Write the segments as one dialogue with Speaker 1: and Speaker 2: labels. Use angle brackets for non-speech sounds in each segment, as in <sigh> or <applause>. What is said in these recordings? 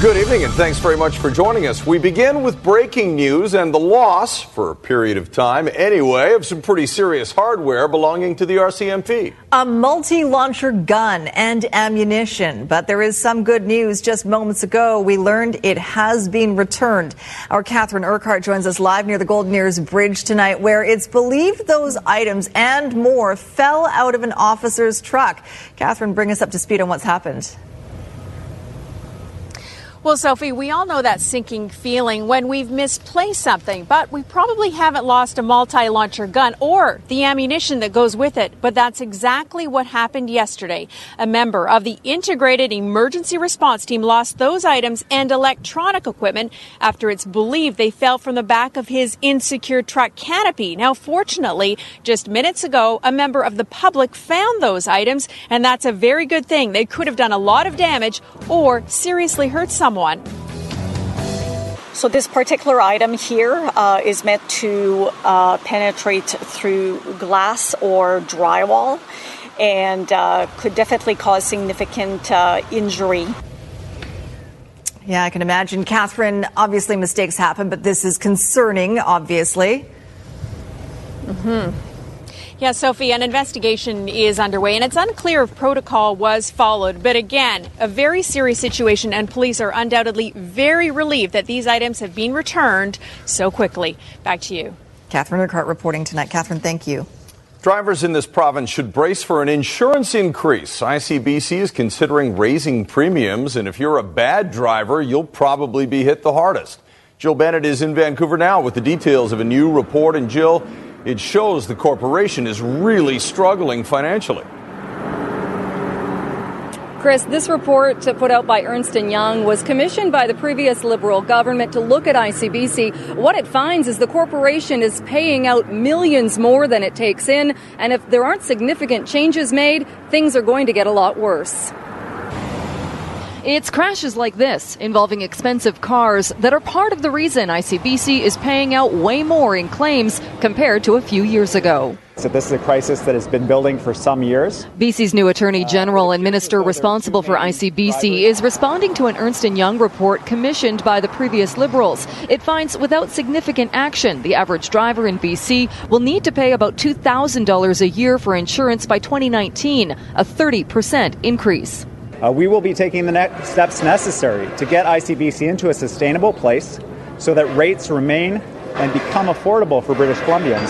Speaker 1: Good evening, and thanks very much for joining us. We begin with breaking news and the loss, for a period of time anyway, of some pretty serious hardware belonging to the RCMP.
Speaker 2: A multi launcher gun and ammunition. But there is some good news. Just moments ago, we learned it has been returned. Our Catherine Urquhart joins us live near the Golden Ears Bridge tonight, where it's believed those items and more fell out of an officer's truck. Catherine, bring us up to speed on what's happened.
Speaker 3: Well, Sophie, we all know that sinking feeling when we've misplaced something, but we probably haven't lost a multi launcher gun or the ammunition that goes with it. But that's exactly what happened yesterday. A member of the Integrated Emergency Response Team lost those items and electronic equipment after it's believed they fell from the back of his insecure truck canopy. Now, fortunately, just minutes ago, a member of the public found those items, and that's a very good thing. They could have done a lot of damage or seriously hurt someone someone.
Speaker 4: So this particular item here uh, is meant to uh, penetrate through glass or drywall and uh, could definitely cause significant uh, injury.
Speaker 2: Yeah, I can imagine. Catherine, obviously mistakes happen, but this is concerning, obviously.
Speaker 3: Mm-hmm. Yeah, Sophie, an investigation is underway, and it's unclear if protocol was followed. But again, a very serious situation, and police are undoubtedly very relieved that these items have been returned so quickly. Back to you.
Speaker 2: Catherine Urquhart reporting tonight. Catherine, thank you.
Speaker 1: Drivers in this province should brace for an insurance increase. ICBC is considering raising premiums, and if you're a bad driver, you'll probably be hit the hardest. Jill Bennett is in Vancouver now with the details of a new report. And Jill, it shows the corporation is really struggling financially.
Speaker 5: Chris, this report put out by Ernst & Young was commissioned by the previous Liberal government to look at ICBC. What it finds is the corporation is paying out millions more than it takes in, and if there aren't significant changes made, things are going to get a lot worse. It's crashes like this, involving expensive cars, that are part of the reason ICBC is paying out way more in claims compared to a few years ago.
Speaker 6: So this is a crisis that has been building for some years.
Speaker 5: BC's new Attorney General and Minister responsible for ICBC is responding to an Ernst & Young report commissioned by the previous Liberals. It finds without significant action, the average driver in BC will need to pay about $2,000 a year for insurance by 2019, a 30% increase.
Speaker 6: Uh, we will be taking the next steps necessary to get ICBC into a sustainable place so that rates remain and become affordable for British Columbians.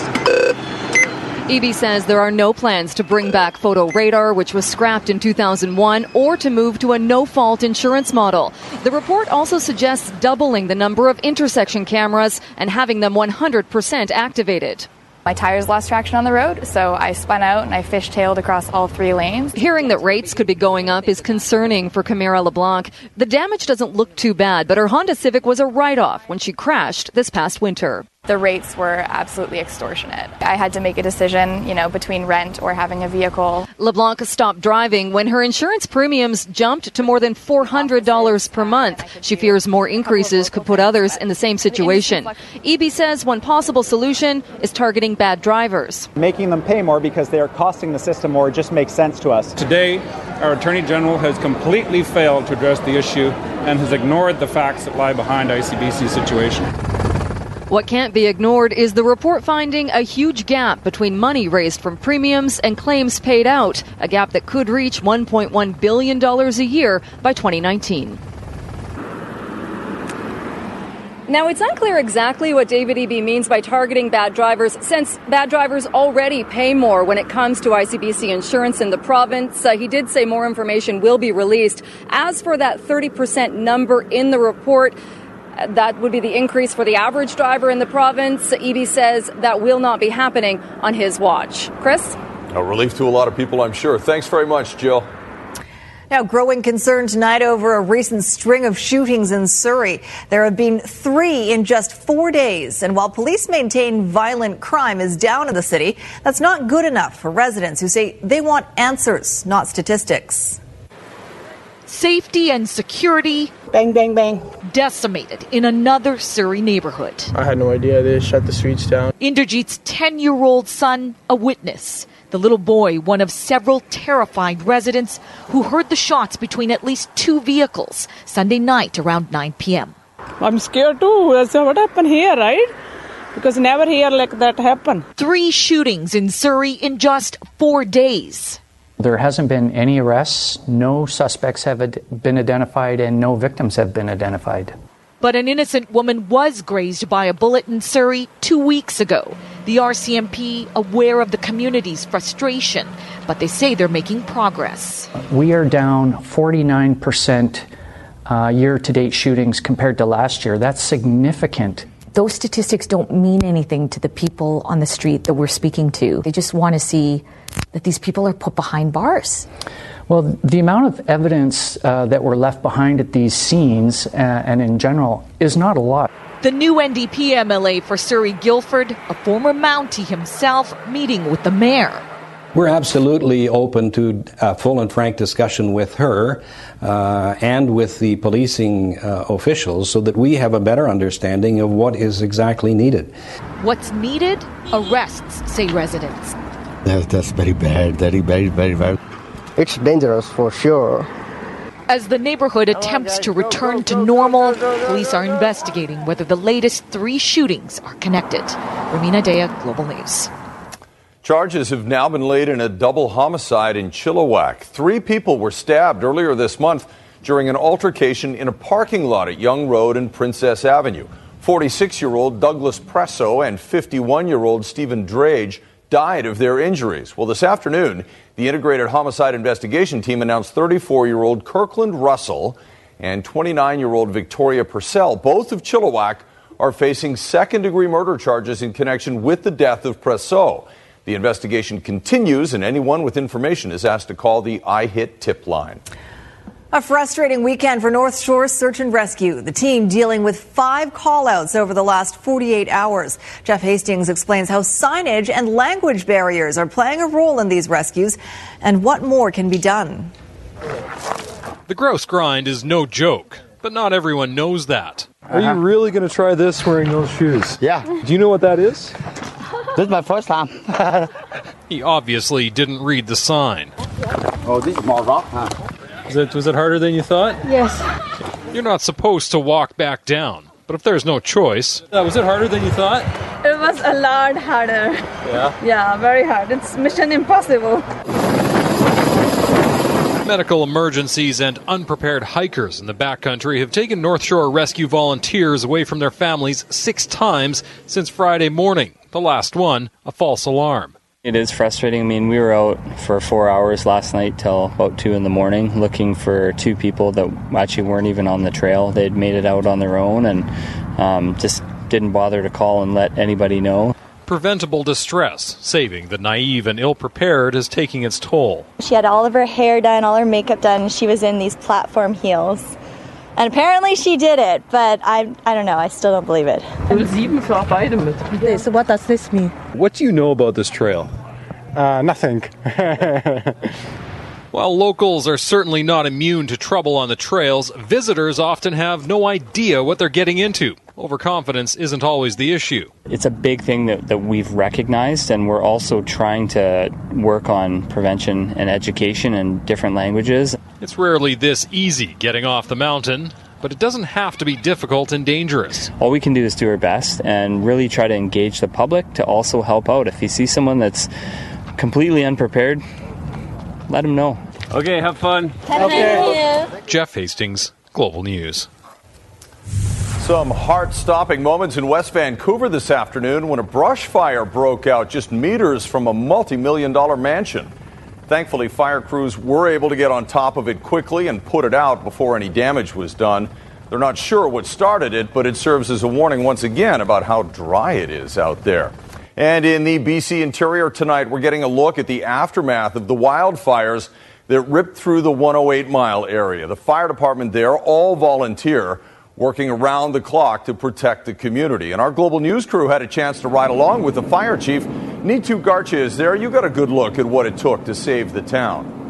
Speaker 5: Eby says there are no plans to bring back photo radar, which was scrapped in 2001, or to move to a no fault insurance model. The report also suggests doubling the number of intersection cameras and having them 100% activated.
Speaker 7: My tires lost traction on the road, so I spun out and I fishtailed across all three lanes.
Speaker 5: Hearing that rates could be going up is concerning for Camara LeBlanc. The damage doesn't look too bad, but her Honda Civic was a write off when she crashed this past winter.
Speaker 7: The rates were absolutely extortionate. I had to make a decision, you know, between rent or having a vehicle.
Speaker 5: LeBlanc stopped driving when her insurance premiums jumped to more than $400 per month. She fears more increases could put others in the same situation. Eby says one possible solution is targeting bad drivers.
Speaker 6: Making them pay more because they are costing the system more just makes sense to us.
Speaker 8: Today, our Attorney General has completely failed to address the issue and has ignored the facts that lie behind ICBC's situation.
Speaker 5: What can't be ignored is the report finding a huge gap between money raised from premiums and claims paid out, a gap that could reach $1.1 billion a year by 2019. Now, it's unclear exactly what David Eby means by targeting bad drivers, since bad drivers already pay more when it comes to ICBC insurance in the province. Uh, he did say more information will be released. As for that 30% number in the report, that would be the increase for the average driver in the province. Eby says that will not be happening on his watch. Chris?
Speaker 1: A relief to a lot of people, I'm sure. Thanks very much, Jill.
Speaker 2: Now, growing concern tonight over a recent string of shootings in Surrey. There have been three in just four days. And while police maintain violent crime is down in the city, that's not good enough for residents who say they want answers, not statistics.
Speaker 9: Safety and security.
Speaker 10: Bang, bang, bang.
Speaker 9: Decimated in another Surrey neighborhood.
Speaker 11: I had no idea they shut the streets down.
Speaker 9: Inderjeet's 10 year old son, a witness. The little boy, one of several terrified residents who heard the shots between at least two vehicles Sunday night around 9 p.m.
Speaker 10: I'm scared too. That's what happened here, right? Because never here like that happen.
Speaker 9: Three shootings in Surrey in just four days.
Speaker 12: There hasn't been any arrests, no suspects have been identified, and no victims have been identified.
Speaker 9: But an innocent woman was grazed by a bullet in Surrey two weeks ago. The RCMP aware of the community's frustration, but they say they're making progress.
Speaker 12: We are down 49% uh, year to date shootings compared to last year. That's significant.
Speaker 13: Those statistics don't mean anything to the people on the street that we're speaking to. They just want to see that these people are put behind bars.
Speaker 12: Well, the amount of evidence uh, that were left behind at these scenes uh, and in general is not a lot.
Speaker 9: The new NDP MLA for Surrey Guildford, a former Mountie himself, meeting with the mayor.
Speaker 14: We're absolutely open to a full and frank discussion with her uh, and with the policing uh, officials so that we have a better understanding of what is exactly needed.
Speaker 9: What's needed? Arrests, say residents.
Speaker 15: That's, that's very bad, very, very, very bad.
Speaker 16: It's dangerous for sure.
Speaker 9: As the neighborhood attempts to return to normal, police are investigating whether the latest three shootings are connected. Rumina Daya, Global News.
Speaker 1: Charges have now been laid in a double homicide in Chilliwack. Three people were stabbed earlier this month during an altercation in a parking lot at Young Road and Princess Avenue. 46 year old Douglas Presso and 51 year old Stephen Drage died of their injuries. Well, this afternoon, the Integrated Homicide Investigation Team announced 34 year old Kirkland Russell and 29 year old Victoria Purcell, both of Chilliwack, are facing second degree murder charges in connection with the death of Presso. The investigation continues, and anyone with information is asked to call the iHit tip line.
Speaker 2: A frustrating weekend for North Shore Search and Rescue. The team dealing with five callouts over the last 48 hours. Jeff Hastings explains how signage and language barriers are playing a role in these rescues and what more can be done.
Speaker 17: The grouse grind is no joke, but not everyone knows that.
Speaker 18: Are you really going to try this wearing those shoes?
Speaker 16: Yeah.
Speaker 18: Do you know what that is?
Speaker 16: This is my first time. <laughs>
Speaker 17: he obviously didn't read the sign.
Speaker 16: Oh, this is more rock, huh?
Speaker 18: Was it, was it harder than you thought?
Speaker 10: Yes.
Speaker 17: You're not supposed to walk back down, but if there's no choice.
Speaker 18: Uh, was it harder than you thought?
Speaker 10: It was a lot harder.
Speaker 18: Yeah?
Speaker 10: Yeah, very hard. It's mission impossible.
Speaker 17: Medical emergencies and unprepared hikers in the backcountry have taken North Shore rescue volunteers away from their families six times since Friday morning. The last one, a false alarm.
Speaker 19: It is frustrating. I mean, we were out for four hours last night till about two in the morning looking for two people that actually weren't even on the trail. They'd made it out on their own and um, just didn't bother to call and let anybody know.
Speaker 17: Preventable distress, saving the naive and ill prepared, is taking its toll.
Speaker 20: She had all of her hair done, all her makeup done. She was in these platform heels. And apparently she did it, but I, I don't know. I still don't believe it.
Speaker 21: So what does this mean?
Speaker 18: What do you know about this trail?
Speaker 11: Uh, nothing. <laughs>
Speaker 17: While locals are certainly not immune to trouble on the trails, visitors often have no idea what they're getting into. Overconfidence isn't always the issue.
Speaker 19: It's a big thing that, that we've recognized, and we're also trying to work on prevention and education in different languages.
Speaker 17: It's rarely this easy getting off the mountain, but it doesn't have to be difficult and dangerous.
Speaker 19: All we can do is do our best and really try to engage the public to also help out. If you see someone that's completely unprepared, let them know.
Speaker 18: Okay, have fun.
Speaker 17: Okay. Jeff Hastings, Global News.
Speaker 1: Some heart stopping moments in West Vancouver this afternoon when a brush fire broke out just meters from a multi million dollar mansion. Thankfully, fire crews were able to get on top of it quickly and put it out before any damage was done. They're not sure what started it, but it serves as a warning once again about how dry it is out there. And in the BC interior tonight, we're getting a look at the aftermath of the wildfires that ripped through the 108 mile area. The fire department there, all volunteer, working around the clock to protect the community. And our global news crew had a chance to ride along with the fire chief. Neetu Garcha is there. You got a good look at what it took to save the town.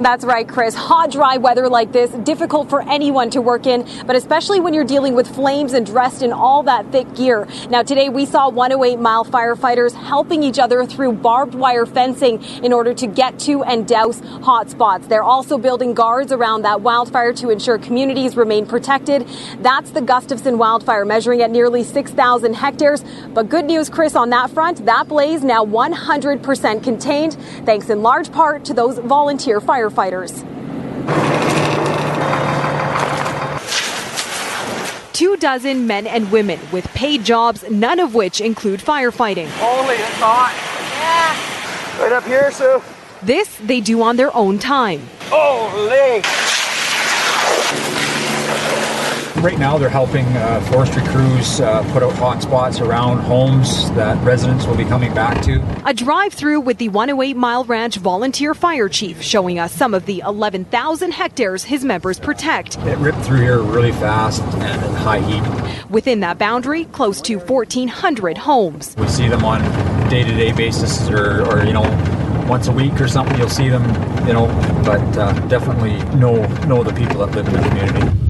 Speaker 22: That's right, Chris. Hot, dry weather like this, difficult for anyone to work in, but especially when you're dealing with flames and dressed in all that thick gear. Now, today we saw 108 mile firefighters helping each other through barbed wire fencing in order to get to and douse hot spots. They're also building guards around that wildfire to ensure communities remain protected. That's the Gustafson wildfire measuring at nearly 6,000 hectares. But good news, Chris, on that front, that blaze now 100% contained, thanks in large part to those volunteer firefighters firefighters. Two dozen men and women with paid jobs, none of which include firefighting.
Speaker 23: Holy, it's hot. Yeah. Right up here, Sue.
Speaker 22: This they do on their own time.
Speaker 23: Holy!
Speaker 24: Right now, they're helping uh, forestry crews uh, put out hot spots around homes that residents will be coming back to.
Speaker 22: A drive through with the 108 Mile Ranch volunteer fire chief showing us some of the 11,000 hectares his members protect.
Speaker 24: It ripped through here really fast and at high heat.
Speaker 22: Within that boundary, close to 1,400 homes.
Speaker 24: We see them on day to day basis or, or, you know, once a week or something, you'll see them, you know, but uh, definitely know, know the people that live in the community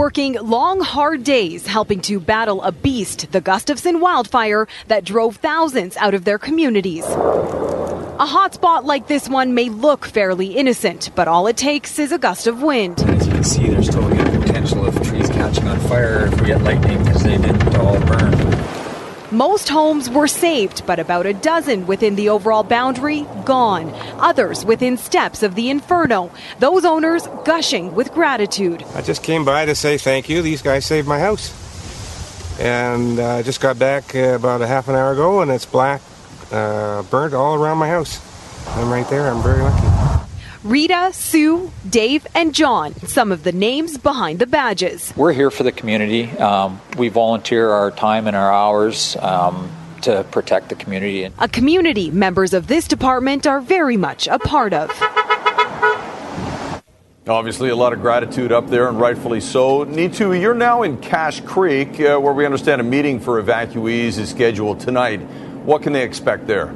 Speaker 22: working long, hard days helping to battle a beast, the Gustafson wildfire that drove thousands out of their communities. A hotspot like this one may look fairly innocent, but all it takes is a gust of wind.
Speaker 24: As you can see, there's totally a potential of trees catching on fire if we get lightning because they didn't all burn.
Speaker 22: Most homes were saved, but about a dozen within the overall boundary gone. Others within steps of the inferno. Those owners gushing with gratitude.
Speaker 25: I just came by to say thank you. These guys saved my house. And I uh, just got back uh, about a half an hour ago, and it's black, uh, burnt all around my house. I'm right there. I'm very lucky.
Speaker 22: Rita, Sue, Dave, and John, some of the names behind the badges.
Speaker 26: We're here for the community. Um, we volunteer our time and our hours. Um, to protect the community.
Speaker 22: A community members of this department are very much a part of.
Speaker 1: Obviously, a lot of gratitude up there, and rightfully so. Neetu, you're now in Cache Creek, uh, where we understand a meeting for evacuees is scheduled tonight. What can they expect there?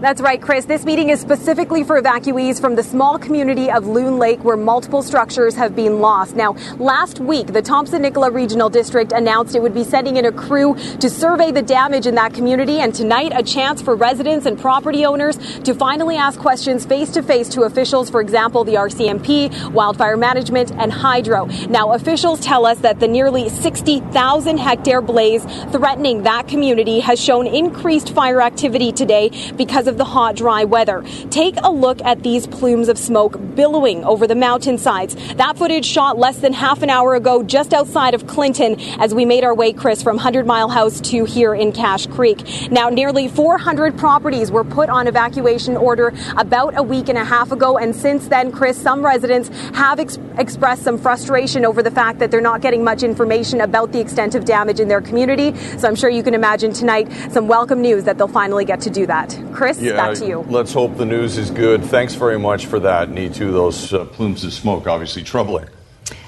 Speaker 22: That's right, Chris. This meeting is specifically for evacuees from the small community of Loon Lake where multiple structures have been lost. Now, last week, the Thompson Nicola Regional District announced it would be sending in a crew to survey the damage in that community. And tonight, a chance for residents and property owners to finally ask questions face to face to officials, for example, the RCMP, Wildfire Management, and Hydro. Now, officials tell us that the nearly 60,000 hectare blaze threatening that community has shown increased fire activity today because because of the hot, dry weather. Take a look at these plumes of smoke billowing over the mountainsides. That footage shot less than half an hour ago just outside of Clinton as we made our way, Chris, from 100 Mile House to here in Cache Creek. Now, nearly 400 properties were put on evacuation order about a week and a half ago. And since then, Chris, some residents have ex- expressed some frustration over the fact that they're not getting much information about the extent of damage in their community. So I'm sure you can imagine tonight some welcome news that they'll finally get to do that. Chris? Chris, yeah, back to you.
Speaker 1: Let's hope the news is good. Thanks very much for that, Neetu. Those uh, plumes of smoke, obviously troubling.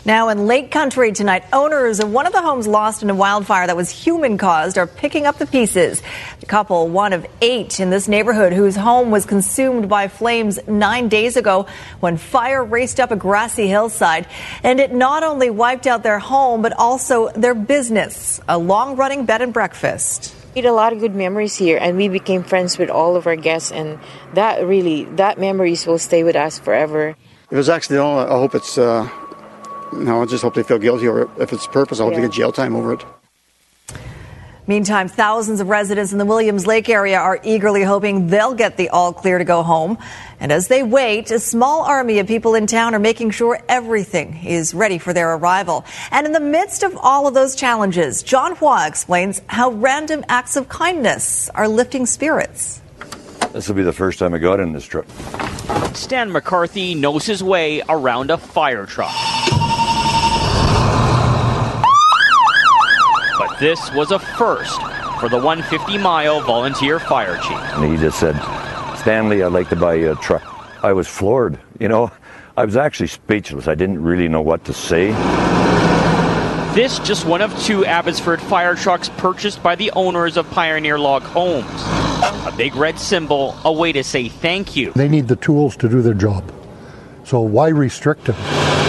Speaker 2: Now, in Lake Country tonight, owners of one of the homes lost in a wildfire that was human caused are picking up the pieces. The couple, one of eight in this neighborhood, whose home was consumed by flames nine days ago when fire raced up a grassy hillside. And it not only wiped out their home, but also their business, a long running bed and breakfast
Speaker 20: We had a lot of good memories here and we became friends with all of our guests and that really that memories will stay with us forever.
Speaker 27: If it's accidental. I hope it's uh, no i just hope they feel guilty or if it's purpose i hope yeah. they get jail time over it
Speaker 2: Meantime, thousands of residents in the Williams Lake area are eagerly hoping they'll get the all clear to go home. And as they wait, a small army of people in town are making sure everything is ready for their arrival. And in the midst of all of those challenges, John Hua explains how random acts of kindness are lifting spirits.
Speaker 28: This will be the first time I got in this truck.
Speaker 29: Stan McCarthy knows his way around a fire truck. But this was a first for the 150 mile volunteer fire chief.
Speaker 28: And he just said, Stanley, I'd like to buy you a truck. I was floored, you know. I was actually speechless. I didn't really know what to say.
Speaker 29: This just one of two Abbotsford fire trucks purchased by the owners of Pioneer Log Homes. A big red symbol, a way to say thank you.
Speaker 30: They need the tools to do their job. So why restrict them?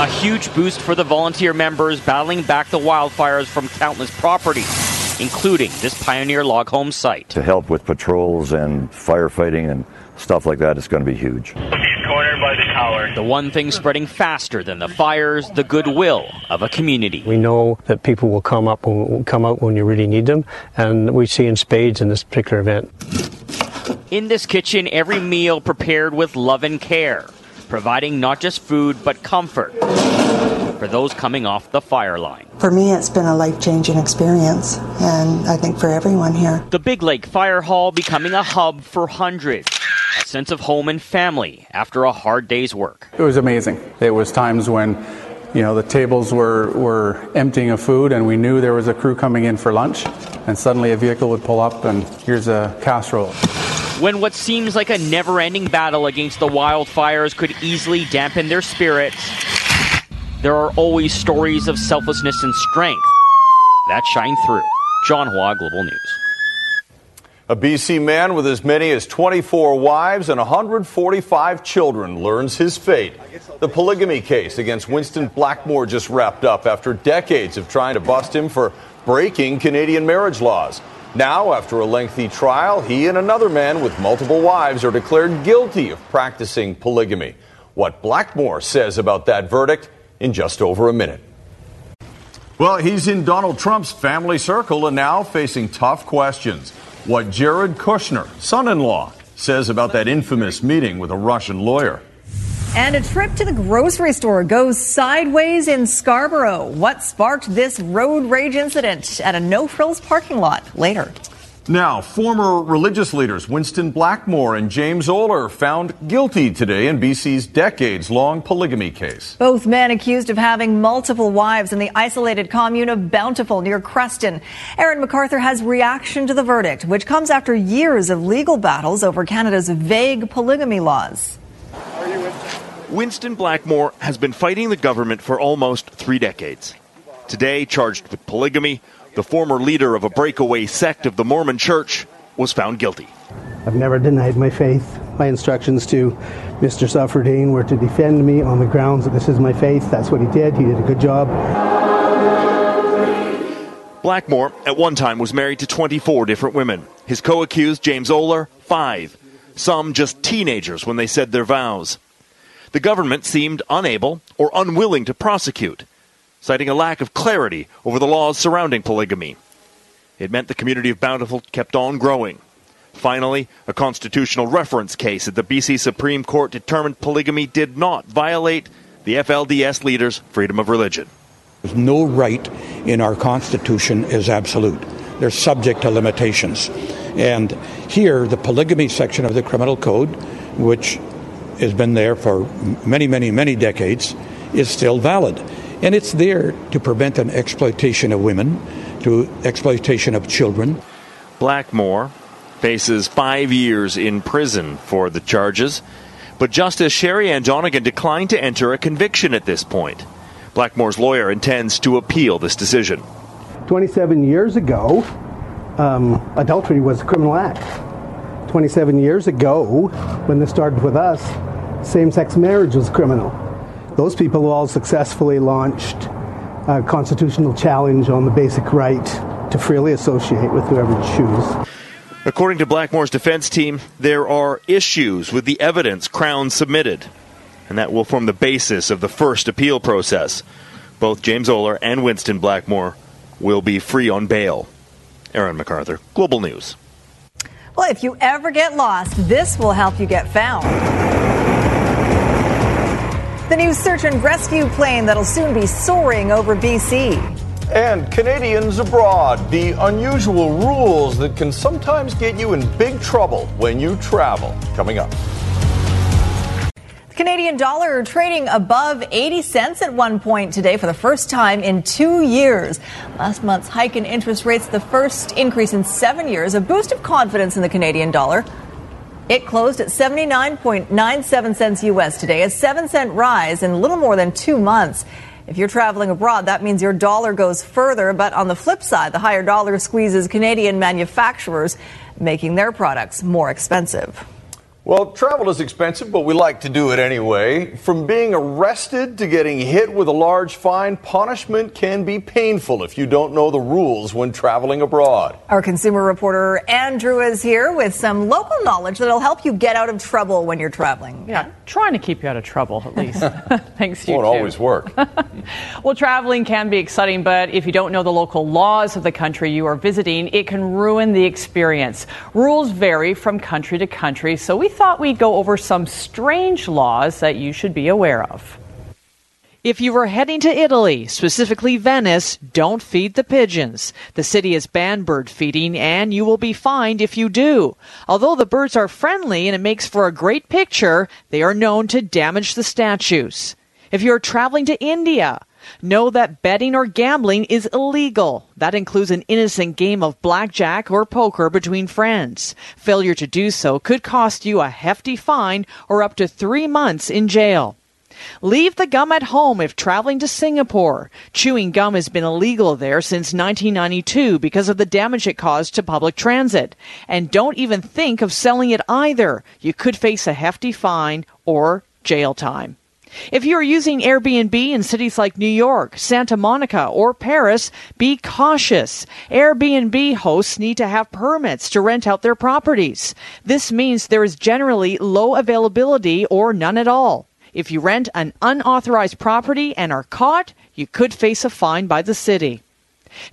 Speaker 29: A huge boost for the volunteer members battling back the wildfires from countless properties, including this Pioneer Log Home site.
Speaker 31: To help with patrols and firefighting and stuff like that, it's going to be huge.
Speaker 29: Cornered by the tower. The one thing spreading faster than the fires, the goodwill of a community.
Speaker 32: We know that people will come up will come out when you really need them, and we see in spades in this particular event.
Speaker 29: In this kitchen, every meal prepared with love and care, providing not just food but comfort for those coming off the fire line.
Speaker 33: For me, it's been a life changing experience, and I think for everyone here.
Speaker 29: The Big Lake Fire Hall becoming a hub for hundreds. A sense of home and family after a hard day's work.
Speaker 34: It was amazing. It was times when, you know, the tables were, were emptying of food and we knew there was a crew coming in for lunch, and suddenly a vehicle would pull up and here's a casserole.
Speaker 29: When what seems like a never ending battle against the wildfires could easily dampen their spirits, there are always stories of selflessness and strength that shine through. John Hua, Global News.
Speaker 1: A BC man with as many as 24 wives and 145 children learns his fate. The polygamy case against Winston Blackmore just wrapped up after decades of trying to bust him for breaking Canadian marriage laws. Now, after a lengthy trial, he and another man with multiple wives are declared guilty of practicing polygamy. What Blackmore says about that verdict in just over a minute. Well, he's in Donald Trump's family circle and now facing tough questions. What Jared Kushner, son in law, says about that infamous meeting with a Russian lawyer.
Speaker 2: And a trip to the grocery store goes sideways in Scarborough. What sparked this road rage incident at a no frills parking lot? Later.
Speaker 1: Now, former religious leaders Winston Blackmore and James Oler found guilty today in BC's decades long polygamy case.
Speaker 2: Both men accused of having multiple wives in the isolated commune of Bountiful near Creston. Aaron MacArthur has reaction to the verdict, which comes after years of legal battles over Canada's vague polygamy laws.
Speaker 35: Winston Blackmore has been fighting the government for almost three decades. Today, charged with polygamy, the former leader of a breakaway sect of the Mormon Church was found guilty.
Speaker 36: I've never denied my faith. My instructions to Mr. Suffredine were to defend me on the grounds that this is my faith. That's what he did. He did a good job.
Speaker 35: Blackmore, at one time, was married to 24 different women. His co accused, James Oler, five. Some just teenagers when they said their vows. The government seemed unable or unwilling to prosecute citing a lack of clarity over the laws surrounding polygamy. It meant the community of Bountiful kept on growing. Finally, a constitutional reference case at the BC Supreme Court determined polygamy did not violate the FLDS leaders' freedom of religion.
Speaker 37: No right in our Constitution is absolute. They're subject to limitations. And here, the polygamy section of the Criminal Code, which has been there for many, many, many decades, is still valid. And it's there to prevent an exploitation of women, to exploitation of children.
Speaker 35: Blackmore faces five years in prison for the charges, but Justice Sheri Ann Donegan declined to enter a conviction at this point. Blackmore's lawyer intends to appeal this decision.
Speaker 36: 27 years ago, um, adultery was a criminal act. 27 years ago, when this started with us, same sex marriage was criminal. Those people all successfully launched a constitutional challenge on the basic right to freely associate with whoever you choose.
Speaker 35: According to Blackmore's defense team, there are issues with the evidence Crown submitted, and that will form the basis of the first appeal process. Both James Oler and Winston Blackmore will be free on bail. Aaron MacArthur, Global News.
Speaker 2: Well, if you ever get lost, this will help you get found. The new search and rescue plane that'll soon be soaring over BC.
Speaker 1: And Canadians abroad, the unusual rules that can sometimes get you in big trouble when you travel. Coming up.
Speaker 2: Canadian dollar trading above 80 cents at one point today for the first time in two years. Last month's hike in interest rates, the first increase in seven years, a boost of confidence in the Canadian dollar. It closed at 79.97 cents US today, a 7 cent rise in little more than 2 months. If you're traveling abroad, that means your dollar goes further, but on the flip side, the higher dollar squeezes Canadian manufacturers. making their products more expensive.
Speaker 1: Well, travel is expensive, but we like to do it anyway. From being arrested to getting hit with a large fine, punishment can be painful if you don't know the rules when traveling abroad.
Speaker 2: Our consumer reporter Anne Drewa is here with some local knowledge that'll help you get out of trouble when you're traveling.
Speaker 24: Yeah, trying to keep you out of trouble at least. <laughs> <laughs> Thanks you.
Speaker 1: Won't always work. <laughs>
Speaker 24: Well, traveling can be exciting, but if you don't know the local laws of the country you are visiting, it can ruin the experience. Rules vary from country to country, so we thought we'd go over some strange laws that you should be aware of. If you are heading to Italy, specifically Venice, don't feed the pigeons. The city has banned bird feeding, and you will be fined if you do. Although the birds are friendly and it makes for a great picture, they are known to damage the statues. If you're traveling to India, know that betting or gambling is illegal. That includes an innocent game of blackjack or poker between friends. Failure to do so could cost you a hefty fine or up to three months in jail. Leave the gum at home if traveling to Singapore. Chewing gum has been illegal there since 1992 because of the damage it caused to public transit. And don't even think of selling it either. You could face a hefty fine or jail time. If you are using Airbnb in cities like New York, Santa Monica, or Paris, be cautious. Airbnb hosts need to have permits to rent out their properties. This means there is generally low availability or none at all. If you rent an unauthorized property and are caught, you could face a fine by the city.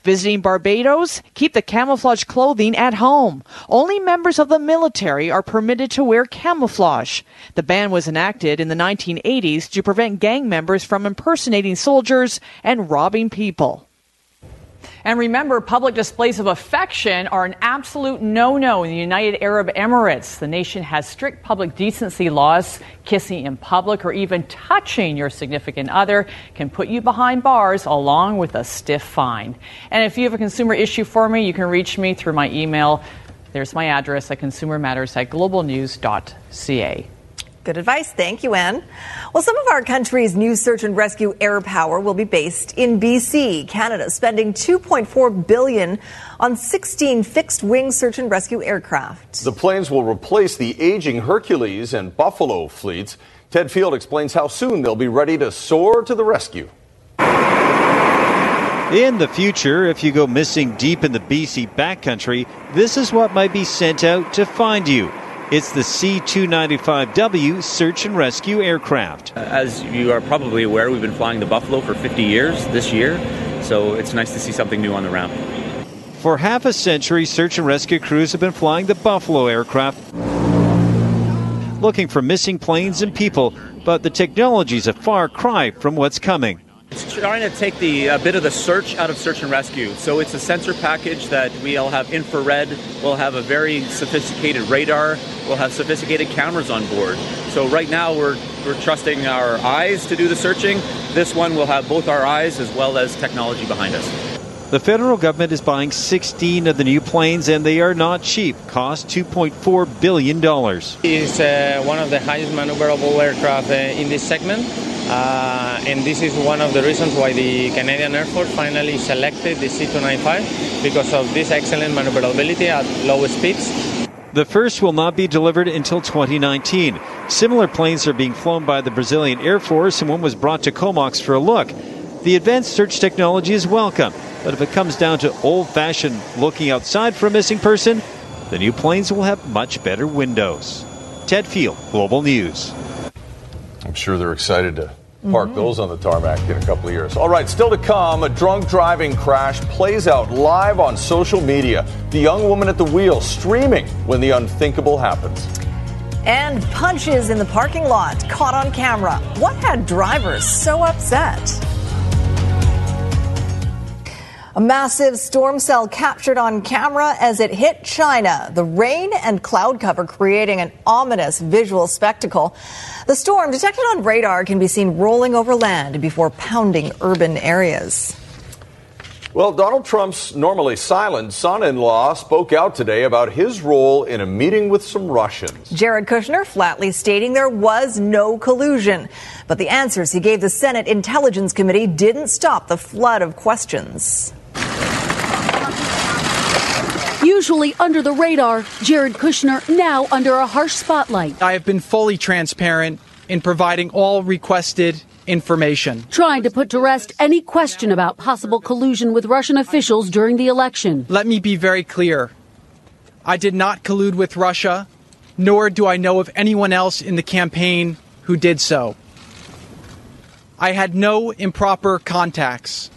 Speaker 24: Visiting Barbados? Keep the camouflage clothing at home. Only members of the military are permitted to wear camouflage. The ban was enacted in the 1980s to prevent gang members from impersonating soldiers and robbing people. And remember, public displays of affection are an absolute no no in the United Arab Emirates. The nation has strict public decency laws. Kissing in public or even touching your significant other can put you behind bars along with a stiff fine. And if you have a consumer issue for me, you can reach me through my email. There's my address at consumermatters at globalnews.ca.
Speaker 2: Good advice. Thank you, Anne. Well, some of our country's new search and rescue air power will be based in BC. Canada spending 2.4 billion on 16 fixed-wing search and rescue aircraft.
Speaker 1: The planes will replace the aging Hercules and Buffalo fleets. Ted Field explains how soon they'll be ready to soar to the rescue.
Speaker 38: In the future, if you go missing deep in the BC backcountry, this is what might be sent out to find you. It's the C 295W search and rescue aircraft.
Speaker 39: As you are probably aware, we've been flying the Buffalo for 50 years this year, so it's nice to see something new on the ramp.
Speaker 38: For half a century, search and rescue crews have been flying the Buffalo aircraft, looking for missing planes and people, but the technology is a far cry from what's coming.
Speaker 39: It's trying to take the a bit of the search out of search and rescue. So it's a sensor package that we'll have infrared, we'll have a very sophisticated radar, we'll have sophisticated cameras on board. So right now we're we're trusting our eyes to do the searching. This one will have both our eyes as well as technology behind us.
Speaker 38: The federal government is buying 16 of the new planes, and they are not cheap. Cost $2.4 billion.
Speaker 40: It's uh, one of the highest maneuverable aircraft uh, in this segment. Uh, and this is one of the reasons why the Canadian Air Force finally selected the C295 because of this excellent maneuverability at low speeds.
Speaker 38: The first will not be delivered until 2019. Similar planes are being flown by the Brazilian Air Force, and one was brought to Comox for a look. The advanced search technology is welcome, but if it comes down to old fashioned looking outside for a missing person, the new planes will have much better windows. Ted Field, Global News.
Speaker 1: I'm sure they're excited to park mm-hmm. those on the tarmac in a couple of years. All right, still to come, a drunk driving crash plays out live on social media. The young woman at the wheel streaming when the unthinkable happens.
Speaker 2: And punches in the parking lot caught on camera. What had drivers so upset? A massive storm cell captured on camera as it hit China. The rain and cloud cover creating an ominous visual spectacle. The storm, detected on radar, can be seen rolling over land before pounding urban areas.
Speaker 1: Well, Donald Trump's normally silent son in law spoke out today about his role in a meeting with some Russians.
Speaker 2: Jared Kushner flatly stating there was no collusion. But the answers he gave the Senate Intelligence Committee didn't stop the flood of questions.
Speaker 41: Usually under the radar, Jared Kushner now under a harsh spotlight.
Speaker 42: I have been fully transparent in providing all requested information.
Speaker 41: Trying to put to rest any question about possible collusion with Russian officials during the election.
Speaker 42: Let me be very clear. I did not collude with Russia, nor do I know of anyone else in the campaign who did so. I had no improper contacts.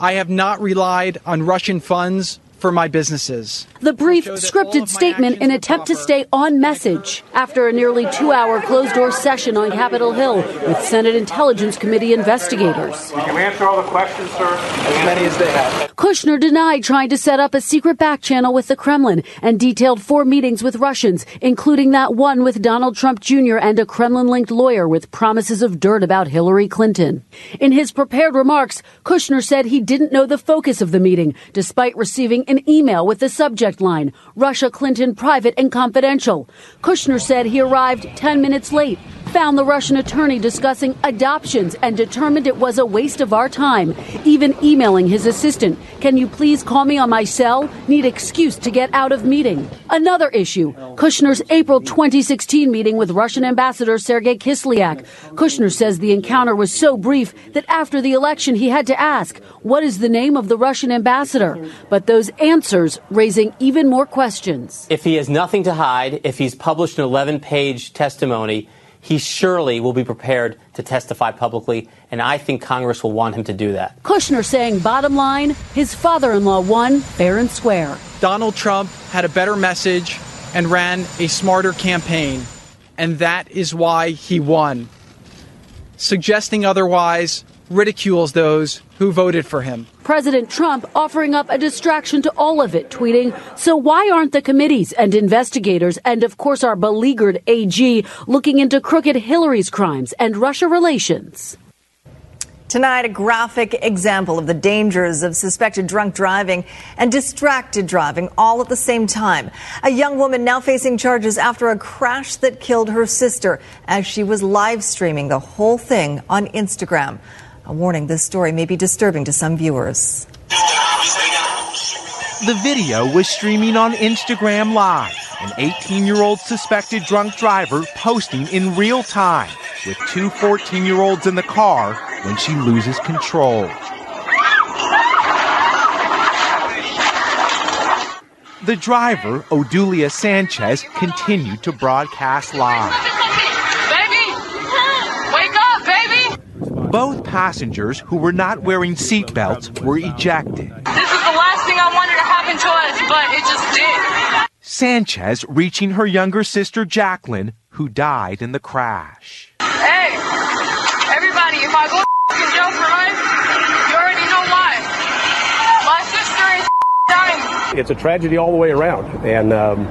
Speaker 42: I have not relied on Russian funds for my businesses.
Speaker 41: The brief, scripted statement in attempt to stay on message after a nearly two hour closed door session on Capitol Hill with Senate Intelligence Committee investigators.
Speaker 43: Can you answer all the questions, sir?
Speaker 42: As many as they have.
Speaker 41: Kushner denied trying to set up a secret back channel with the Kremlin and detailed four meetings with Russians, including that one with Donald Trump Jr. and a Kremlin linked lawyer with promises of dirt about Hillary Clinton. In his prepared remarks, Kushner said he didn't know the focus of the meeting, despite receiving an email with the subject line Russia Clinton private and confidential. Kushner said he arrived 10 minutes late, found the Russian attorney discussing adoptions, and determined it was a waste of our time, even emailing his assistant, Can you please call me on my cell? Need excuse to get out of meeting. Another issue Kushner's April 2016 meeting with Russian Ambassador Sergei Kislyak. Kushner says the encounter was so brief that after the election he had to ask, What is the name of the Russian ambassador? But those answers raising even more questions.
Speaker 44: If he has nothing to hide, if he's published an 11 page testimony, he surely will be prepared to testify publicly, and I think Congress will want him to do that.
Speaker 41: Kushner saying, bottom line, his father in law won fair and square.
Speaker 42: Donald Trump had a better message and ran a smarter campaign, and that is why he won. Suggesting otherwise ridicules those who voted for him.
Speaker 41: President Trump offering up a distraction to all of it, tweeting, So why aren't the committees and investigators, and of course our beleaguered AG, looking into crooked Hillary's crimes and Russia relations?
Speaker 2: Tonight, a graphic example of the dangers of suspected drunk driving and distracted driving all at the same time. A young woman now facing charges after a crash that killed her sister as she was live streaming the whole thing on Instagram. A warning this story may be disturbing to some viewers.
Speaker 28: The video was streaming on Instagram Live. An 18 year old suspected drunk driver posting in real time with two 14 year olds in the car when she loses control. The driver, Obdulia Sanchez, continued to broadcast live. Both passengers who were not wearing seatbelts were ejected.
Speaker 23: This is the last thing I wanted to happen to us, but it just did.
Speaker 28: Sanchez reaching her younger sister Jacqueline, who died in the crash.
Speaker 23: Hey, everybody, if I go in jail for life, you already know why. My sister is dying.
Speaker 45: It's a tragedy all the way around, and um,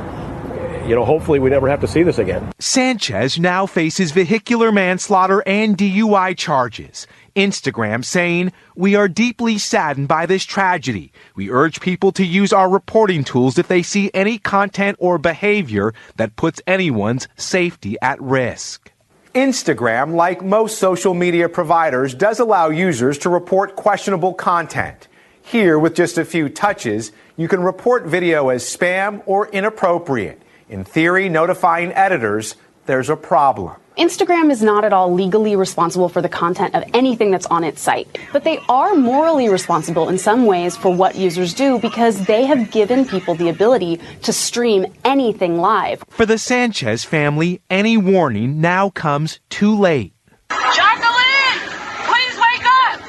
Speaker 45: you know, hopefully we never have to see this again.
Speaker 28: Sanchez now faces vehicular manslaughter and DUI charges. Instagram saying, We are deeply saddened by this tragedy. We urge people to use our reporting tools if they see any content or behavior that puts anyone's safety at risk.
Speaker 46: Instagram, like most social media providers, does allow users to report questionable content. Here, with just a few touches, you can report video as spam or inappropriate. In theory, notifying editors there's a problem.
Speaker 47: Instagram is not at all legally responsible for the content of anything that's on its site, but they are morally responsible in some ways for what users do because they have given people the ability to stream anything live.
Speaker 28: For the Sanchez family, any warning now comes too late.
Speaker 23: Jacqueline! Please wake up!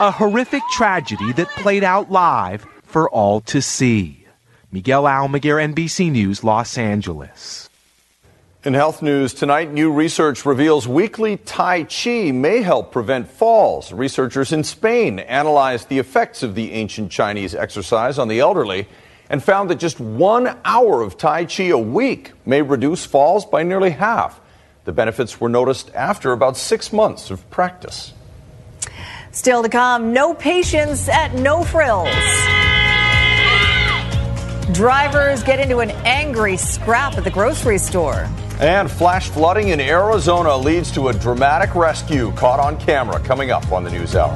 Speaker 28: A horrific tragedy that played out live for all to see. Miguel Almaguer, NBC News, Los Angeles.
Speaker 1: In health news tonight, new research reveals weekly Tai Chi may help prevent falls. Researchers in Spain analyzed the effects of the ancient Chinese exercise on the elderly and found that just one hour of Tai Chi a week may reduce falls by nearly half. The benefits were noticed after about six months of practice.
Speaker 2: Still to come, no patience at no frills. Drivers get into an angry scrap at the grocery store.
Speaker 1: And flash flooding in Arizona leads to a dramatic rescue caught on camera coming up on the News Hour.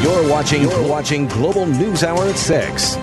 Speaker 48: You're watching, you're watching Global News Hour at 6.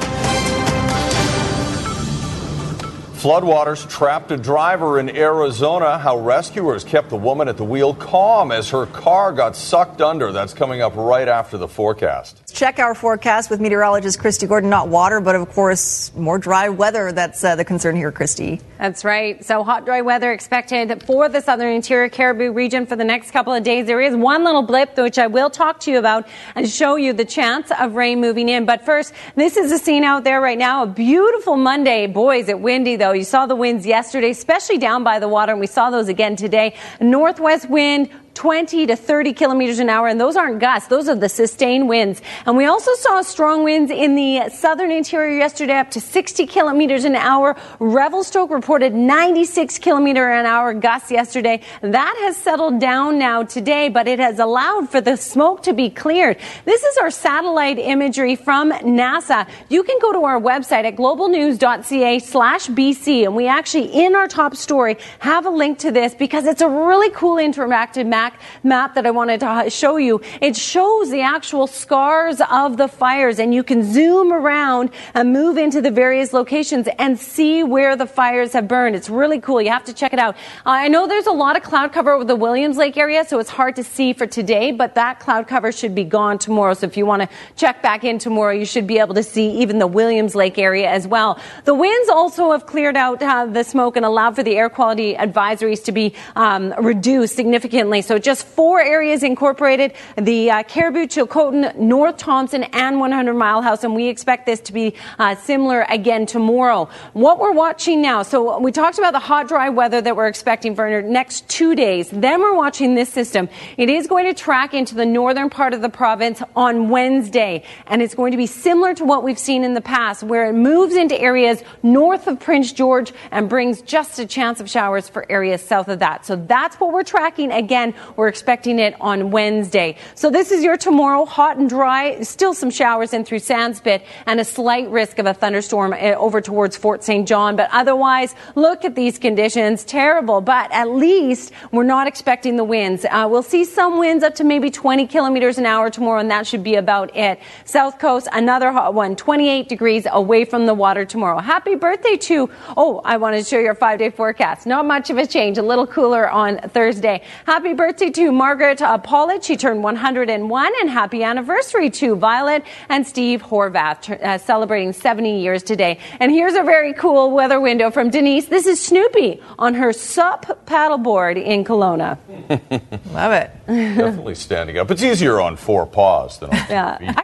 Speaker 1: Floodwaters trapped a driver in Arizona. How rescuers kept the woman at the wheel calm as her car got sucked under. That's coming up right after the forecast.
Speaker 2: Check our forecast with meteorologist Kristi Gordon. Not water, but of course, more dry weather. That's uh, the concern here, Kristi.
Speaker 49: That's right. So, hot, dry weather expected for the southern interior Cariboo region for the next couple of days. There is one little blip, which I will talk to you about and show you the chance of rain moving in. But first, this is the scene out there right now. A beautiful Monday. Boy, is it windy, though. You saw the winds yesterday, especially down by the water, and we saw those again today. Northwest wind, 20 to 30 kilometers an hour, and those aren't gusts, those are the sustained winds. And we also saw strong winds in the southern interior yesterday, up to 60 kilometers an hour. Revelstoke reported 96 kilometer an hour gusts yesterday. That has settled down now today, but it has allowed for the smoke to be cleared. This is our satellite imagery from NASA. You can go to our website at globalnews.ca slash BC, and we actually, in our top story, have a link to this because it's a really cool interactive map map that I wanted to show you. It shows the actual scars of the fires and you can zoom around and move into the various locations and see where the fires have burned. It's really cool. You have to check it out. Uh, I know there's a lot of cloud cover over the Williams Lake area, so it's hard to see for today, but that cloud cover should be gone tomorrow. So if you want to check back in tomorrow, you should be able to see even the Williams Lake area as well. The winds also have cleared out uh, the smoke and allowed for the air quality advisories to be um, reduced significantly. So just four areas incorporated, the uh, Cariboo, Chilcotin, North Thompson, and 100 Mile House, and we expect this to be uh, similar again tomorrow. What we're watching now, so we talked about the hot, dry weather that we're expecting for the next two days. Then we're watching this system. It is going to track into the northern part of the province on Wednesday, and it's going to be similar to what we've seen in the past, where it moves into areas north of Prince George and brings just a chance of showers for areas south of that. So that's what we're tracking. Again, we're expecting it on Wednesday. So this is your tomorrow, hot and dry, still some showers in through Sandspit and a slight risk of a thunderstorm eh, over towards Fort St. John. But otherwise, look at these conditions. Terrible, but at least we're not expecting the winds. Uh, we'll see some winds up to maybe 20 kilometers an hour tomorrow, and that should be about it. South Coast, another hot one, 28 degrees away from the water tomorrow. Happy birthday to, oh, I wanted to show you our five day forecast. Not much of a change, a little cooler on Thursday. Happy birthday to Margaret uh, Pollitt. She turned 101, and happy anniversary to Violet and Steve Horvath, uh, celebrating 70 years today. And here's a very cool weather window from Denise. This is Snoopy on her SUP paddleboard in Kelowna. <laughs>
Speaker 2: Love it.
Speaker 1: Definitely standing up. It's easier on four paws than on <laughs>
Speaker 2: Yeah.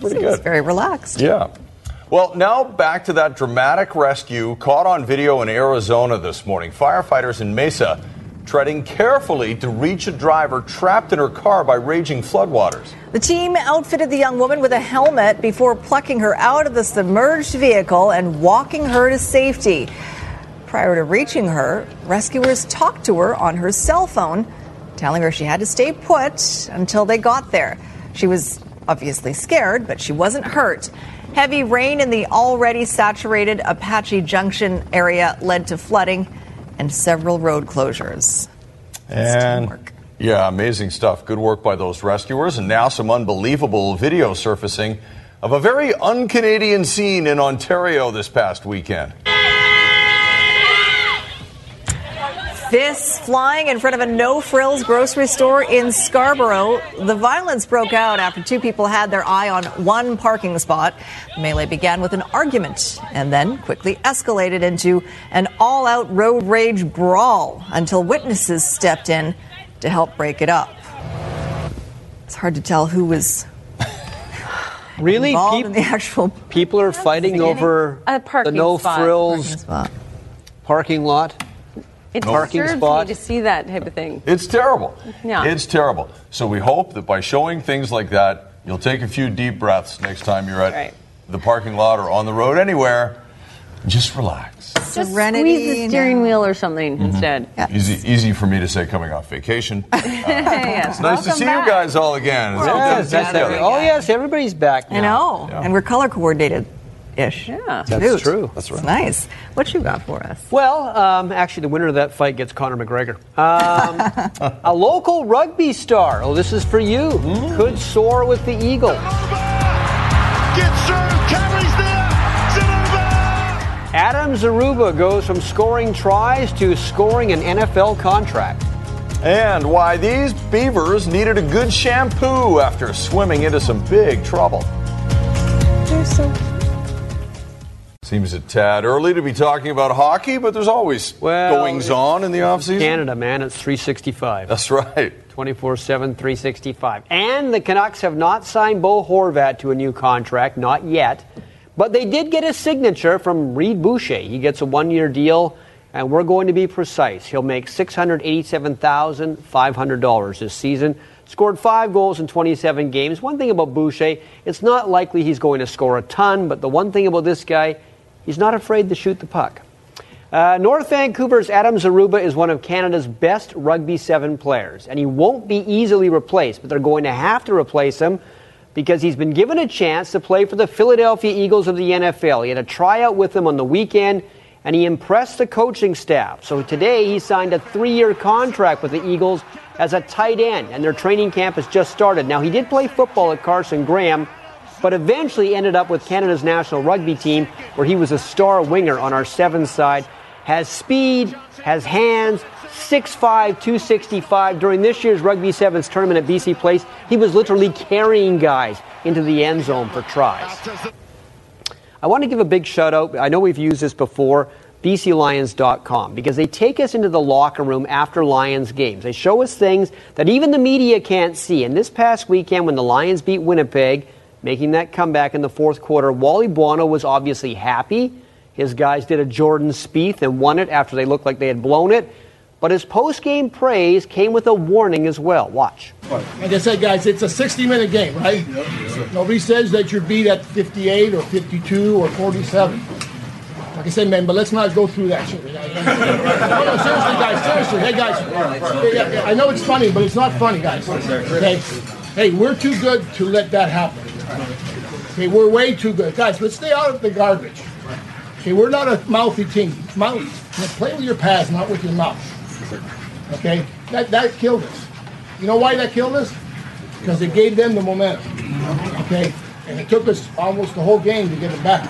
Speaker 1: Pretty
Speaker 2: Seems
Speaker 1: good.
Speaker 2: very relaxed.
Speaker 1: Yeah. Well, now back to that dramatic rescue caught on video in Arizona this morning. Firefighters in Mesa treading carefully to reach a driver trapped in her car by raging floodwaters.
Speaker 2: The team outfitted the young woman with a helmet before plucking her out of the submerged vehicle and walking her to safety. Prior to reaching her, rescuers talked to her on her cell phone, telling her she had to stay put until they got there. She was obviously scared, but she wasn't hurt. Heavy rain in the already saturated Apache Junction area led to flooding and several road closures.
Speaker 1: And yeah, amazing stuff. Good work by those rescuers. And now some unbelievable video surfacing of a very un Canadian scene in Ontario this past weekend.
Speaker 2: This flying in front of a no frills grocery store in Scarborough. The violence broke out after two people had their eye on one parking spot. The melee began with an argument and then quickly escalated into an all out road rage brawl until witnesses stepped in to help break it up. It's hard to tell who was <sighs>
Speaker 50: Really?
Speaker 2: involved in the actual
Speaker 50: People are fighting over
Speaker 2: A
Speaker 50: the no
Speaker 2: spot.
Speaker 50: frills
Speaker 2: Parking
Speaker 50: parking lot.
Speaker 49: It
Speaker 50: parking spot.
Speaker 49: me to see that type of thing.
Speaker 1: It's terrible.
Speaker 49: Yeah.
Speaker 1: It's terrible. So we hope that by showing things like that, you'll take a few deep breaths next time you're at
Speaker 49: Right.
Speaker 1: the parking lot or on the road anywhere. Just relax.
Speaker 49: Just
Speaker 2: Serenity
Speaker 49: squeeze the steering wheel or something mm-hmm. instead.
Speaker 1: Easy, easy for me to say coming off vacation. <laughs>
Speaker 49: Uh, yes,
Speaker 1: It's nice to see
Speaker 49: back.
Speaker 1: you guys all again. It's all
Speaker 50: Yes,
Speaker 1: see
Speaker 50: that's
Speaker 1: each other.
Speaker 50: every- oh yes, everybody's back now.
Speaker 2: I know. And we're color coordinated. Ish.
Speaker 49: Yeah.
Speaker 50: That's true.
Speaker 2: That's right. Nice. What you got for us?
Speaker 50: Well, um, actually, the winner of that fight gets Conor McGregor. Um, <laughs> a local rugby star. Oh, this is for you. Could soar with the Eagle. Adam Zaruba goes from scoring tries to scoring an NFL contract.
Speaker 1: And why these beavers needed a good shampoo after swimming into some big trouble.
Speaker 2: They're so
Speaker 1: Seems a tad early to be talking about hockey, but there's always goings on in the offseason.
Speaker 50: Canada, man, it's 365.
Speaker 1: That's right.
Speaker 50: 24 7, 365. And the Canucks have not signed Bo Horvat to a new contract, not yet. But they did get a signature from Reid Boucher. He gets a one year deal, and we're going to be precise. He'll make $687,500 this season. Scored five goals in 27 games. One thing about Boucher, it's not likely he's going to score a ton, but the one thing about this guy, he's not afraid to shoot the puck. Uh, North Vancouver's Adam Zaruba is one of Canada's best rugby seven players, and he won't be easily replaced, but they're going to have to replace him because he's been given a chance to play for the Philadelphia Eagles of the NFL. He had a tryout with them on the weekend, and he impressed the coaching staff. So today he signed a three year contract with the Eagles as a tight end, and their training camp has just started. Now, he did play football at Carson Graham, but eventually ended up with Canada's national rugby team, where he was a star winger on our seven side. Has speed, has hands, 6'5, 265. During this year's Rugby Sevens tournament at BC Place, he was literally carrying guys into the end zone for tries. I want to give a big shout out. I know we've used this before. BCLions.com because they take us into the locker room after Lions games. They show us things that even the media can't see. And this past weekend, when the Lions beat Winnipeg, making that comeback in the fourth quarter, Wally Buono was obviously happy. His guys did a Jordan Spieth and won it after they looked like they had blown it. But his post game praise came with a warning as well. Watch.
Speaker 51: Like I said, guys, it's a 60 minute game, right? Nobody says that you're beat at 58 or 52 or 47. Like I said, man, but let's not go through that shit. <laughs> no, no, seriously, guys, seriously. Hey, guys, yeah, yeah, I know it's funny, but it's not funny, guys. Okay? Hey, we're too good to let that happen. Okay, we're way too good. Guys, let's stay out of the garbage. Okay, we're not a mouthy team. Mouth, play with your pads, not with your mouth. Okay, that that killed us. You know why that killed us? Because it gave them the momentum. Okay, and it took us almost the whole game to get it back.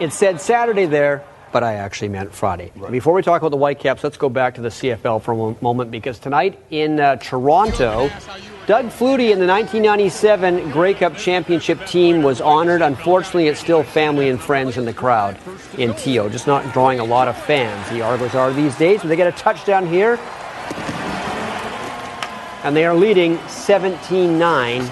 Speaker 50: It said Saturday there, but I actually meant Friday. Before we talk about the Whitecaps, let's go back to the CFL for a moment because tonight in uh, Toronto, Doug Flutie in the 1997 Grey Cup Championship team was honored. Unfortunately, it's still family and friends in the crowd in TO, just not drawing a lot of fans. The Argos are these days, but they get a touchdown here. And they are leading 17 9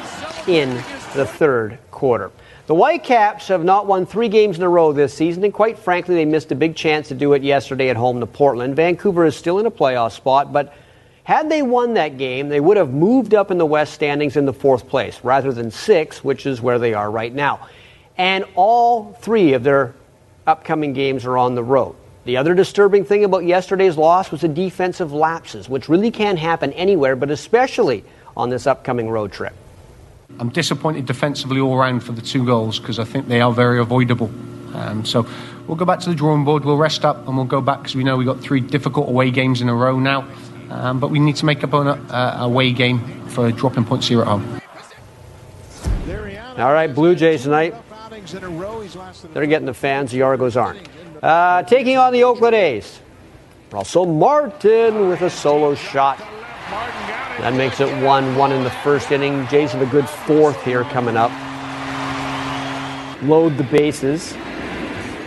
Speaker 50: in the third quarter. The Whitecaps have not won three games in a row this season, and quite frankly, they missed a big chance to do it yesterday at home to Portland. Vancouver is still in a playoff spot, but had they won that game, they would have moved up in the West standings in the fourth place rather than six, which is where they are right now. And all three of their upcoming games are on the road. The other disturbing thing about yesterday's loss was the defensive lapses, which really can happen anywhere, but especially on this upcoming road trip.
Speaker 52: I'm disappointed defensively all round for the two goals because I think they are very avoidable. Um, so we'll go back to the drawing board, we'll rest up, and we'll go back because we know we've got three difficult away games in a row now. Um, but we need to make up on a, a away game for dropping points here at home.
Speaker 50: All right, Blue Jays tonight. They're getting the fans, the Argos aren't. Uh, taking on the Oakland A's. Russell Martin with a solo shot. That makes it 1 1 in the first inning. Jays have a good fourth here coming up. Load the bases.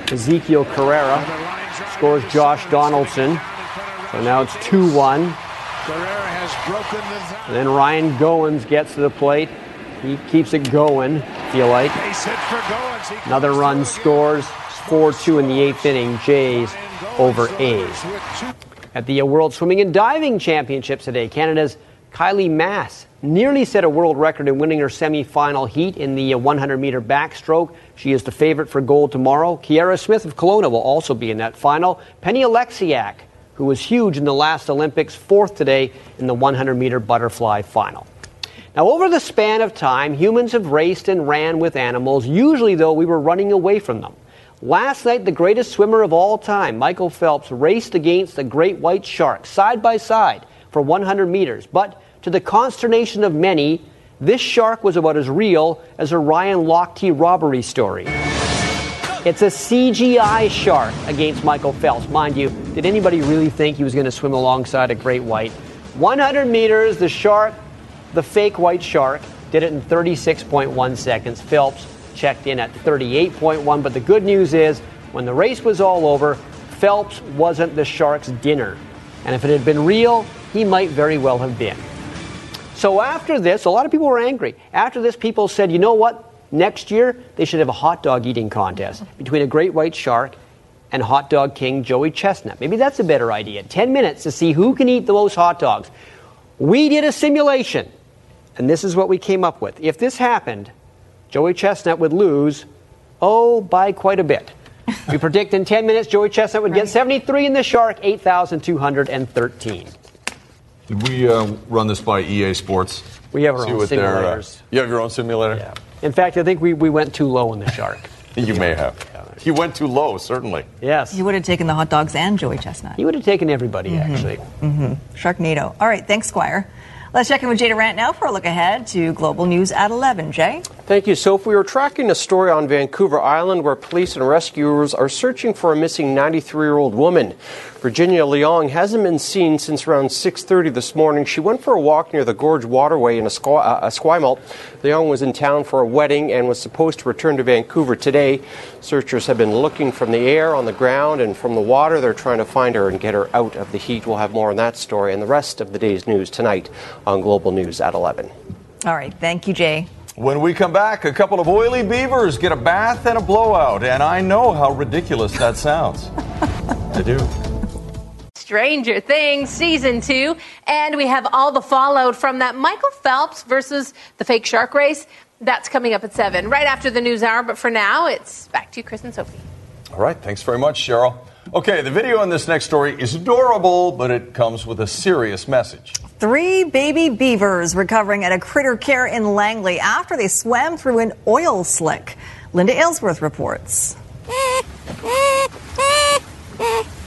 Speaker 50: Ezequiel Carrera scores Josh Donaldson. So now it's 2 1. And then Ryan Goins gets to the plate. He keeps it going, feel like. Another run scores. 4 2 in the eighth inning. Jays over A's. At the World Swimming and Diving Championships today, Canada's Kylie Masse nearly set a world record in winning her semifinal heat in the uh, 100 meter backstroke. She is the favorite for gold tomorrow. Kierra Smith of Kelowna will also be in that final. Penny Oleksiak, who was huge in the last Olympics, fourth today in the 100 meter butterfly final. Now, over the span of time, humans have raced and ran with animals. Usually, though, we were running away from them. Last night, the greatest swimmer of all time, Michael Phelps, raced against a great white shark side by side for 100 meters. But to the consternation of many, this shark was about as real as a Ryan Lochte robbery story. It's a CGI shark against Michael Phelps. Mind you, did anybody really think he was going to swim alongside a great white? 100 meters, the shark, the fake white shark, did it in 36.1 seconds. Phelps checked in at 38.1. But the good news is, when the race was all over, Phelps wasn't the shark's dinner. And if it had been real, he might very well have been. So after this, a lot of people were angry. After this, people said, you know what? Next year, they should have a hot dog eating contest between a great white shark and hot dog king Joey Chestnut. Maybe that's a better idea. 10 minutes to see who can eat the most hot dogs. We did a simulation, and this is what we came up with. If this happened, Joey Chestnut would lose, oh, by quite a bit. we predict in 10 minutes Joey Chestnut would get 73 and the shark 8,213.
Speaker 1: Did we uh, run this by EA Sports?
Speaker 50: We have our
Speaker 1: See
Speaker 50: own
Speaker 1: what their, uh,
Speaker 50: simulators.
Speaker 1: you have your own simulator?
Speaker 50: Yeah. In fact, I think we, we went too low on the shark. <laughs>
Speaker 1: you may have. You went too low, certainly.
Speaker 50: Yes.
Speaker 2: He would have taken the hot dogs and Joey Chestnut.
Speaker 50: He would have taken everybody, actually.
Speaker 2: Mm-hmm. Sharknado. All right, thanks, Squire. Let's check in with Jay Durant now for a look ahead to global news at 11. Jay?
Speaker 53: Thank you, Sophie. We are tracking a story on Vancouver Island where police and rescuers are searching for a missing 93-year-old woman. Virginia Leong hasn't been seen since around 6:30 this morning. She went for a walk near the Gorge Waterway in Esqu- uh, Esquimalt. Leong was in town for a wedding and was supposed to return to Vancouver today. Searchers have been looking from the air, on the ground, and from the water. They're trying to find her and get her out of the heat. We'll have more on that story and the rest of the day's news tonight on Global News at 11.
Speaker 2: All right, thank you, Jay.
Speaker 1: When we come back, a couple of oily beavers get a bath and a blowout, and I know how ridiculous that sounds. <laughs> I do.
Speaker 54: Stranger Things season two, and we have all the fallout from that Michael Phelps versus the fake shark race. That's coming up at seven, right after the news hour. But for now, it's back to you, Chris and Sophie.
Speaker 1: All right, thanks very much, Cheryl. Okay, the video in this next story is adorable, but it comes with a serious message.
Speaker 2: Three baby beavers recovering at a critter care in Langley after they swam through an oil slick. Linda Aylesworth reports. <laughs>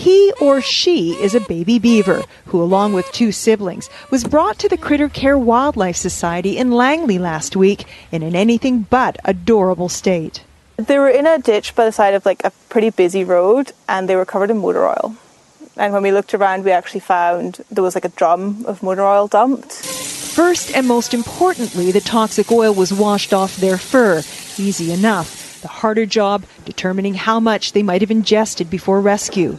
Speaker 43: He or she is a baby beaver who, along with two siblings, was brought to the Critter Care Wildlife Society in Langley last week in an anything but adorable state.
Speaker 55: They were in a ditch by the side of like a pretty busy road and they were covered in motor oil. And when we looked around, we actually found there was like a drum of motor oil dumped.
Speaker 43: First and most importantly, the toxic oil was washed off their fur. Easy enough. The harder job, determining how much they might have ingested before rescue.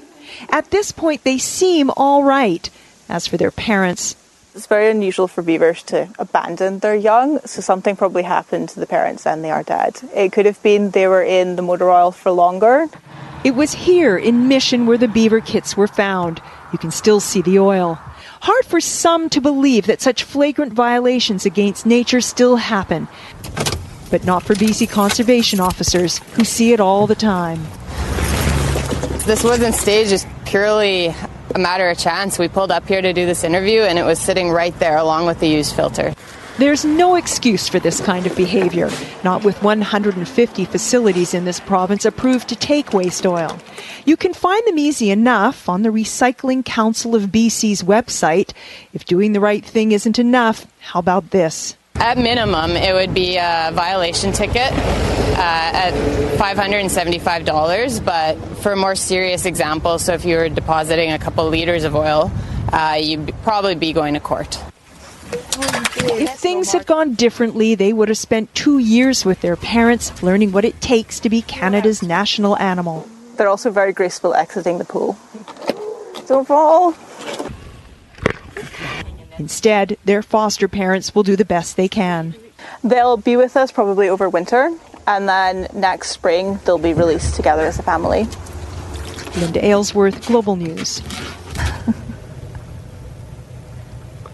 Speaker 43: At this point, they seem all right. As for their parents,
Speaker 55: It's very unusual for beavers to abandon their young, so something probably happened to the parents and they are dead. It could have been they were in the motor oil for longer.
Speaker 43: It was here in Mission where the beaver kits were found. You can still see the oil. Hard for some to believe that such flagrant violations against nature still happen. But not for BC conservation officers who see it all the time.
Speaker 56: This wasn't staged, just purely a matter of chance. We pulled up here to do this interview and it was sitting right there along with the used filter.
Speaker 43: There's no excuse for this kind of behavior, not with 150 facilities in this province approved to take waste oil. You can find them easy enough on the Recycling Council of BC's website. If doing the right thing isn't enough, how about this?
Speaker 56: At minimum, it would be a violation ticket uh, at $575. But for more serious examples, so if you were depositing a couple liters of oil, uh, you'd probably be going to court.
Speaker 43: If things had gone differently, they would have spent two years with their parents learning what it takes to be Canada's national animal.
Speaker 55: They're also very graceful exiting the pool. Don't fall.
Speaker 43: Instead, their foster parents will do the best they can.
Speaker 55: They'll be with us probably over winter, and then next spring they'll be released together as a family.
Speaker 43: Linda Aylesworth, Global News.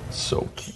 Speaker 1: So cute.